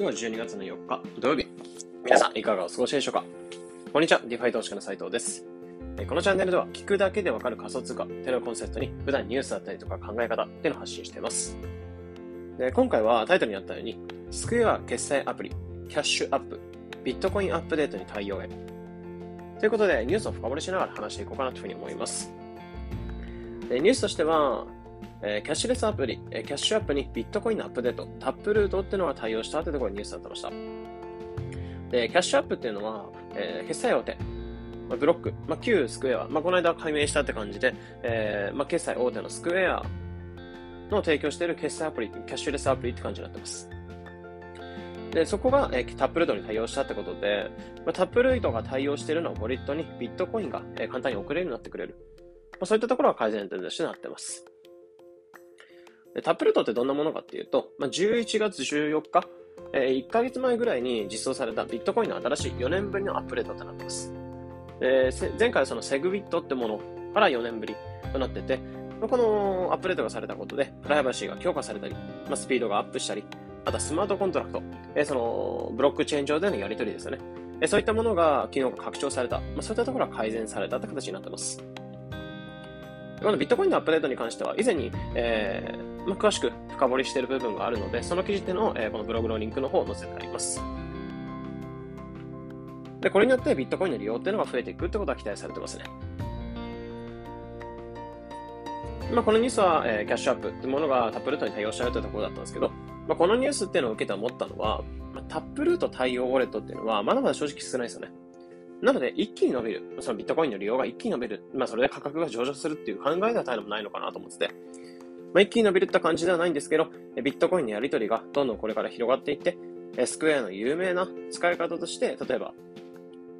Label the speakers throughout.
Speaker 1: 今日は12月の4日土曜日。皆さんいかがお過ごしでしょうか？こんにちは、ディファイ投資家の斉藤です。このチャンネルでは聞くだけでわかる仮想通貨っていうのをコンセプトに普段ニュースだったりとか考え方っていうのを発信しています。で今回はタイトルにあったように、スクエア決済アプリ、 Cash App、ビットコインアップデートに対応へ。ということで、ニュースを深掘りしながら話していこうかなというふうに思います。でニュースとしては、えー、キャッシュレスアプリ、えー、キャッシュアップにビットコインのアップデート、タップルートっていうのが対応したというところにニュースになってました。で、キャッシュアップっていうのは、えー、決済大手、まあ、ブロック、まあ、旧スクエア、まあ、この間解明したって感じで、えー、まあ、決済大手のスクエアの提供している決済アプリ、キャッシュレスアプリって感じになってます。で、そこが、えー、タップルートに対応したってことで、まあ、タップルートが対応しているのはウォレットにビットコインが、えー、簡単に送れるようになってくれる。まあ、そういったところが改善点としてなってます。タップルートってどんなものかっていうと、まあ、11月14日、えー、1ヶ月前ぐらいに実装されたビットコインの新しい4年ぶりのアップデートとなってます。えー、前回はそのセグビットってものから4年ぶりとなってて、このアップデートがされたことで、プライバシーが強化されたり、まあ、スピードがアップしたり、あとはスマートコントラクト、えー、そのブロックチェーン上でのやり取りですよね。そういったものが機能が拡張された、まあ、そういったところが改善されたって形になってます。このビットコインのアップデートに関しては、以前に、えー、まあ、詳しく深掘りしている部分があるので、その記事での、えー、このブログのリンクの方を載せてあります。で、これによってビットコインの利用っていうのが増えていくってことが期待されてますね。まあ、このニュースは、えー、キャッシュアップっていうものがタップルートに対応しちゃうというところだったんですけど、まあ、このニュースっていうのを受けて思ったのは、まあ、タップルート対応ウォレットっていうのは、まだまだ正直少ないですよね。なので、一気に伸びる。そのビットコインの利用が一気に伸びる。まあ、それで価格が上昇するっていう考え方はないのかなと思ってて。まあ、一気に伸びるって感じではないんですけど、ビットコインのやり取りがどんどんこれから広がっていって、スクエアの有名な使い方として、例えば、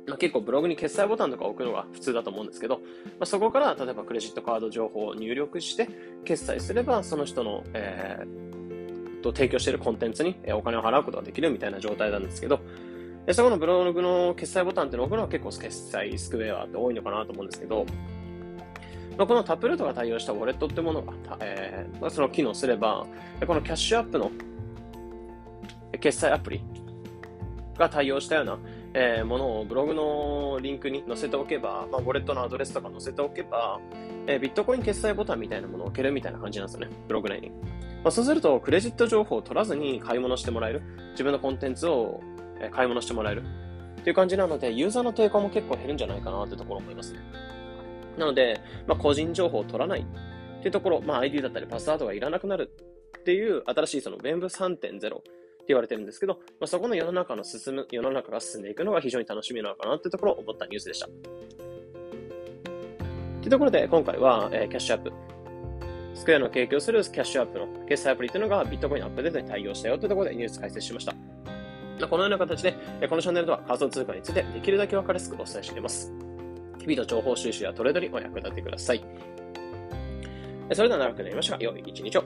Speaker 1: まあ、結構ブログに決済ボタンとか置くのが普通だと思うんですけど、まあ、そこから例えばクレジットカード情報を入力して決済すればその人の、えー、と提供しているコンテンツにお金を払うことができるみたいな状態なんですけど、で、そこのブログの決済ボタンっていうのを置くのは結構決済スクエアって多いのかなと思うんですけど、まあ、このタップルートが対応したウォレットってものが、えーまあ、その機能すれば、このキャッシュアップの決済アプリが対応したような、えー、ものをブログのリンクに載せておけば、まあ、ウォレットのアドレスとか載せておけば、えー、ビットコイン決済ボタンみたいなものを置けるみたいな感じなんですよね、ブログ内に。まあ、そうすると、クレジット情報を取らずに買い物してもらえる。自分のコンテンツを買い物してもらえるっていう感じなので、ユーザーの抵抗も結構減るんじゃないかなってところ思いますね。なので、まあ、個人情報を取らないっていうところ、まあ、ID だったりパスワードがいらなくなるっていう新しいその Web3.0 って言われてるんですけど、まあ、そこの世の中の進む、世の中が進んでいくのが非常に楽しみなのかなってところを思ったニュースでした。というところで、今回は、えー、キャッシュアップ。スクエアの提供するキャッシュアップの決済アプリというのがビットコインアップデートに対応したよというところでニュース解説しました。このような形で、このチャンネルでは仮想通貨についてできるだけ分かりやすくお伝えしています。日々の情報収集やトレードにお役立てください。それでは長くなりましたが、良い一日を。